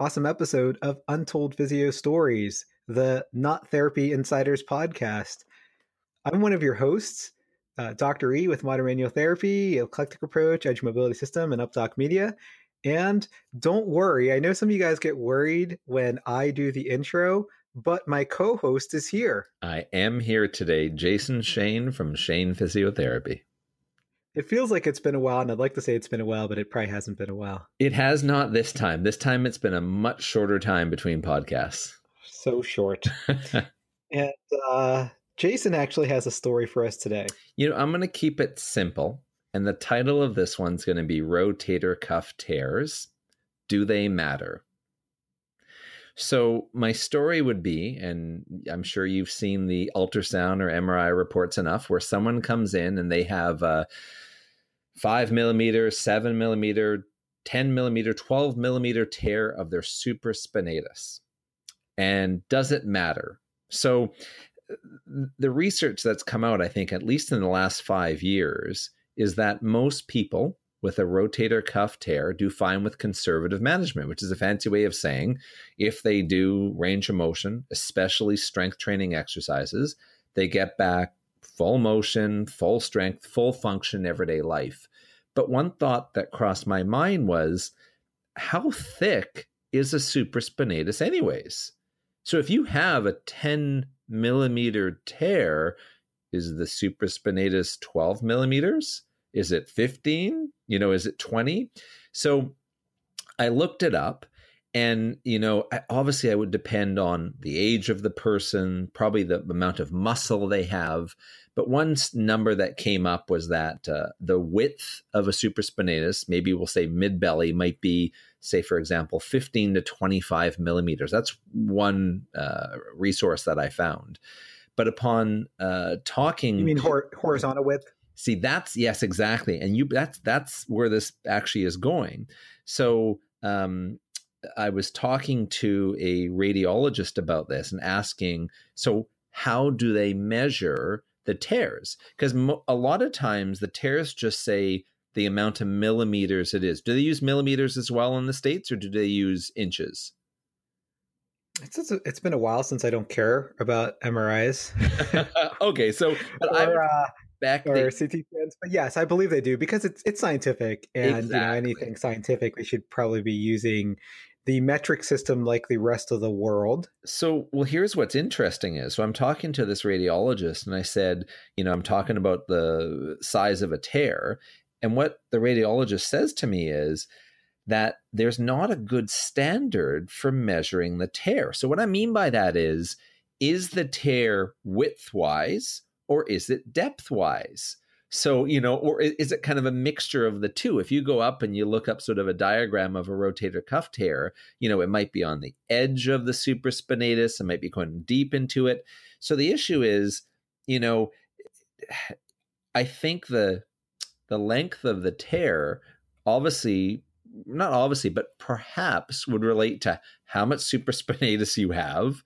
awesome episode of Untold Physio Stories, the Not Therapy Insiders podcast. I'm one of your hosts, uh, Dr. E with Modern Manual Therapy, Eclectic Approach, Edge Mobility System, and UpDoc Media. And don't worry, I know some of you guys get worried when I do the intro, but my co host is here. I am here today, Jason Shane from Shane Physiotherapy. It feels like it's been a while, and I'd like to say it's been a while, but it probably hasn't been a while. It has not this time. This time it's been a much shorter time between podcasts. So short. and uh, Jason actually has a story for us today. You know, I'm going to keep it simple. And the title of this one's going to be Rotator Cuff Tears. Do they matter? So, my story would be, and I'm sure you've seen the ultrasound or MRI reports enough, where someone comes in and they have a five millimeter, seven millimeter, 10 millimeter, 12 millimeter tear of their supraspinatus. And does it matter? So, the research that's come out, I think, at least in the last five years, is that most people with a rotator cuff tear do fine with conservative management, which is a fancy way of saying if they do range of motion, especially strength training exercises, they get back full motion, full strength, full function everyday life. But one thought that crossed my mind was how thick is a supraspinatus, anyways? So if you have a 10 millimeter tear, is the supraspinatus 12 millimeters? Is it 15? You know, is it 20? So I looked it up and you know obviously i would depend on the age of the person probably the amount of muscle they have but one number that came up was that uh, the width of a supraspinatus maybe we'll say mid belly might be say for example 15 to 25 millimeters that's one uh, resource that i found but upon uh, talking you mean hor- horizontal width see that's yes exactly and you that's that's where this actually is going so um, I was talking to a radiologist about this and asking, so how do they measure the tears? Because mo- a lot of times the tears just say the amount of millimeters it is. Do they use millimeters as well in the states, or do they use inches? It's it's been a while since I don't care about MRIs. okay, so but or, uh, back or the, CT scans, but yes, I believe they do because it's it's scientific, and exactly. you know anything scientific, we should probably be using the metric system like the rest of the world. So, well, here's what's interesting is so I'm talking to this radiologist, and I said, you know, I'm talking about the size of a tear. And what the radiologist says to me is that there's not a good standard for measuring the tear. So, what I mean by that is, is the tear widthwise or is it depthwise? So, you know, or is it kind of a mixture of the two? If you go up and you look up sort of a diagram of a rotator cuff tear, you know, it might be on the edge of the supraspinatus, it might be going deep into it. So the issue is, you know, I think the the length of the tear obviously not obviously, but perhaps would relate to how much supraspinatus you have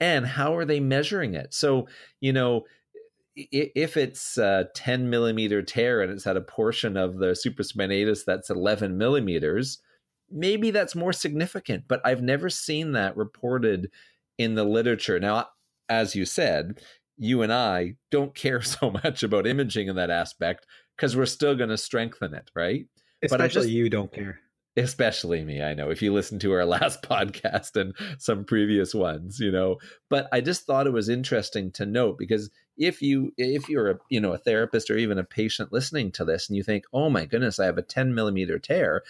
and how are they measuring it. So, you know, if it's a 10 millimeter tear and it's at a portion of the supraspinatus that's 11 millimeters, maybe that's more significant. But I've never seen that reported in the literature. Now, as you said, you and I don't care so much about imaging in that aspect because we're still going to strengthen it, right? Especially but I just, you don't care especially me i know if you listen to our last podcast and some previous ones you know. But i just thought it was interesting to note because if you if you're a you know a therapist or even a patient listening to this and you think oh my goodness i have a 10 millimeter tear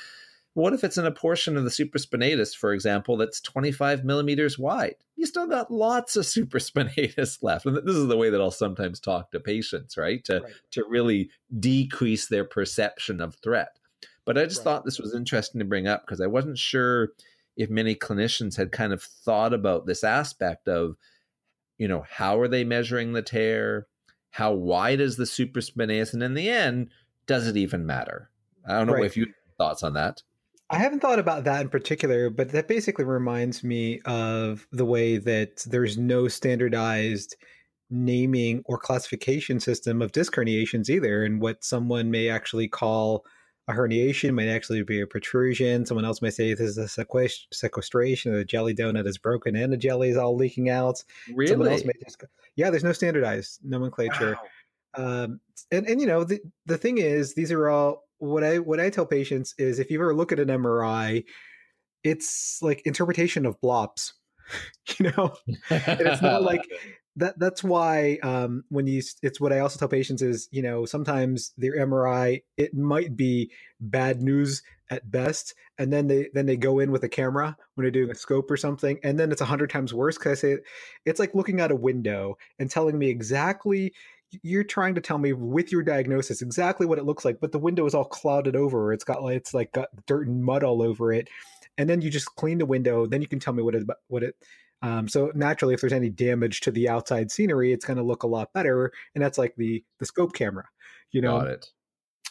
what if it's in a portion of the supraspinatus for example that's 25 millimeters wide? You still got lots of supraspinatus left. And this is the way that i'll sometimes talk to patients right to right. to really decrease their perception of threat but I just right. thought this was interesting to bring up because I wasn't sure if many clinicians had kind of thought about this aspect of, you know, how are they measuring the tear? How wide is the supraspinatus? And in the end, does it even matter? I don't know right. if you have thoughts on that. I haven't thought about that in particular, but that basically reminds me of the way that there's no standardized naming or classification system of disc herniations either, and what someone may actually call a herniation might actually be a protrusion. Someone else might say this is a sequest- sequestration, the jelly donut is broken and the jelly is all leaking out. Really? Someone else may just go, yeah, there's no standardized nomenclature. Wow. Um, and, and you know, the, the thing is, these are all what I what I tell patients is if you ever look at an MRI, it's like interpretation of blobs. you know, and it's not like that that's why um, when you it's what I also tell patients is you know sometimes their MRI it might be bad news at best and then they then they go in with a camera when they're doing a scope or something and then it's a hundred times worse because I say it's like looking out a window and telling me exactly you're trying to tell me with your diagnosis exactly what it looks like but the window is all clouded over it's got like it's like got dirt and mud all over it and then you just clean the window then you can tell me what it what it um, so naturally, if there's any damage to the outside scenery, it's going to look a lot better, and that's like the the scope camera, you know. Got it.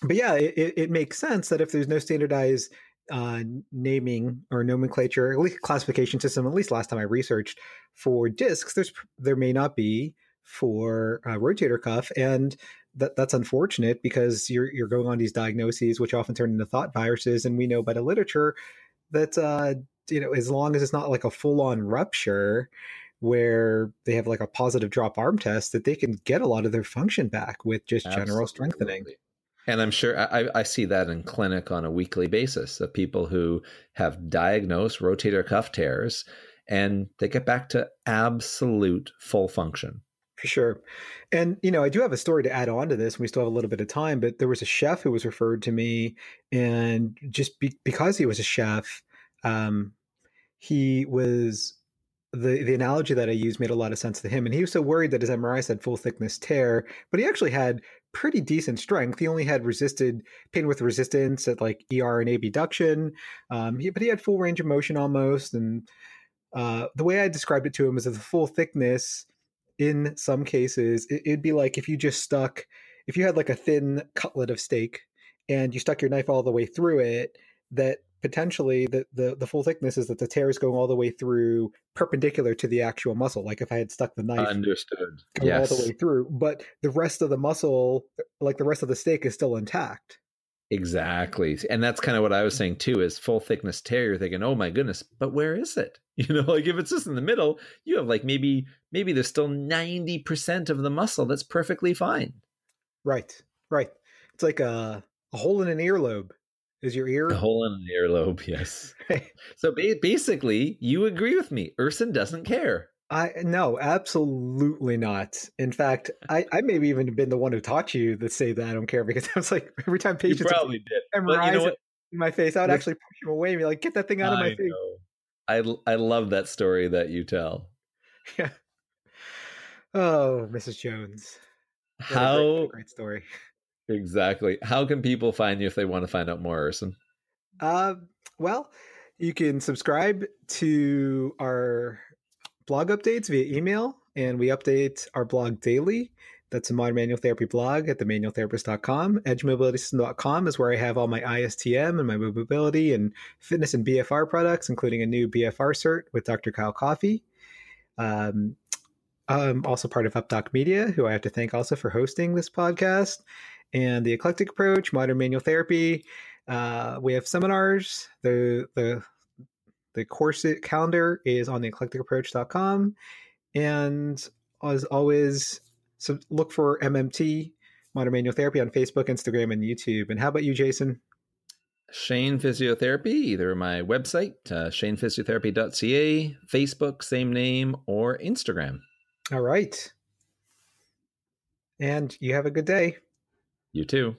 But yeah, it, it makes sense that if there's no standardized uh, naming or nomenclature, at least classification system, at least last time I researched for discs, there's there may not be for a rotator cuff, and that that's unfortunate because you're you're going on these diagnoses, which often turn into thought viruses, and we know by the literature that uh, you know, as long as it's not like a full on rupture where they have like a positive drop arm test, that they can get a lot of their function back with just Absolutely. general strengthening. And I'm sure I, I, see that in clinic on a weekly basis of people who have diagnosed rotator cuff tears and they get back to absolute full function. For sure. And, you know, I do have a story to add on to this. And we still have a little bit of time, but there was a chef who was referred to me. And just be, because he was a chef, um, he was the the analogy that I used made a lot of sense to him, and he was so worried that his MRI said full thickness tear, but he actually had pretty decent strength. He only had resisted pain with resistance at like ER and abduction, um, he, but he had full range of motion almost. And uh, the way I described it to him is that the full thickness, in some cases, it, it'd be like if you just stuck, if you had like a thin cutlet of steak and you stuck your knife all the way through it, that potentially the, the the full thickness is that the tear is going all the way through perpendicular to the actual muscle. Like if i had stuck the knife understood. going yes. all the way through but the rest of the muscle like the rest of the steak is still intact. Exactly. And that's kind of what i was saying too is full thickness tear you're thinking oh my goodness but where is it? You know like if it's just in the middle you have like maybe maybe there's still 90% of the muscle that's perfectly fine. Right right. It's like a, a hole in an earlobe is your ear? A hole in an earlobe, yes. so ba- basically, you agree with me. Erson doesn't care. I no, absolutely not. In fact, I, I maybe even been the one who taught you to say that I don't care because I was like every time patients you probably did. You know in my face, I would actually push him away and be like, "Get that thing out of my I face." Know. I I love that story that you tell. Yeah. Oh, Mrs. Jones. How great, great story. Exactly. How can people find you if they want to find out more, Erson? Uh, well, you can subscribe to our blog updates via email, and we update our blog daily. That's a modern manual therapy blog at themanualtherapist.com. Edgemobilitysystem.com is where I have all my ISTM and my mobility and fitness and BFR products, including a new BFR cert with Dr. Kyle Coffey. Um, I'm also part of UpDoc Media, who I have to thank also for hosting this podcast and the eclectic approach, modern manual therapy. Uh, we have seminars. The the the course calendar is on the eclecticapproach.com. And as always, so look for MMT, Modern Manual Therapy, on Facebook, Instagram, and YouTube. And how about you, Jason? Shane Physiotherapy, either my website, uh, shanephysiotherapy.ca, Facebook, same name, or Instagram. All right. And you have a good day. You too.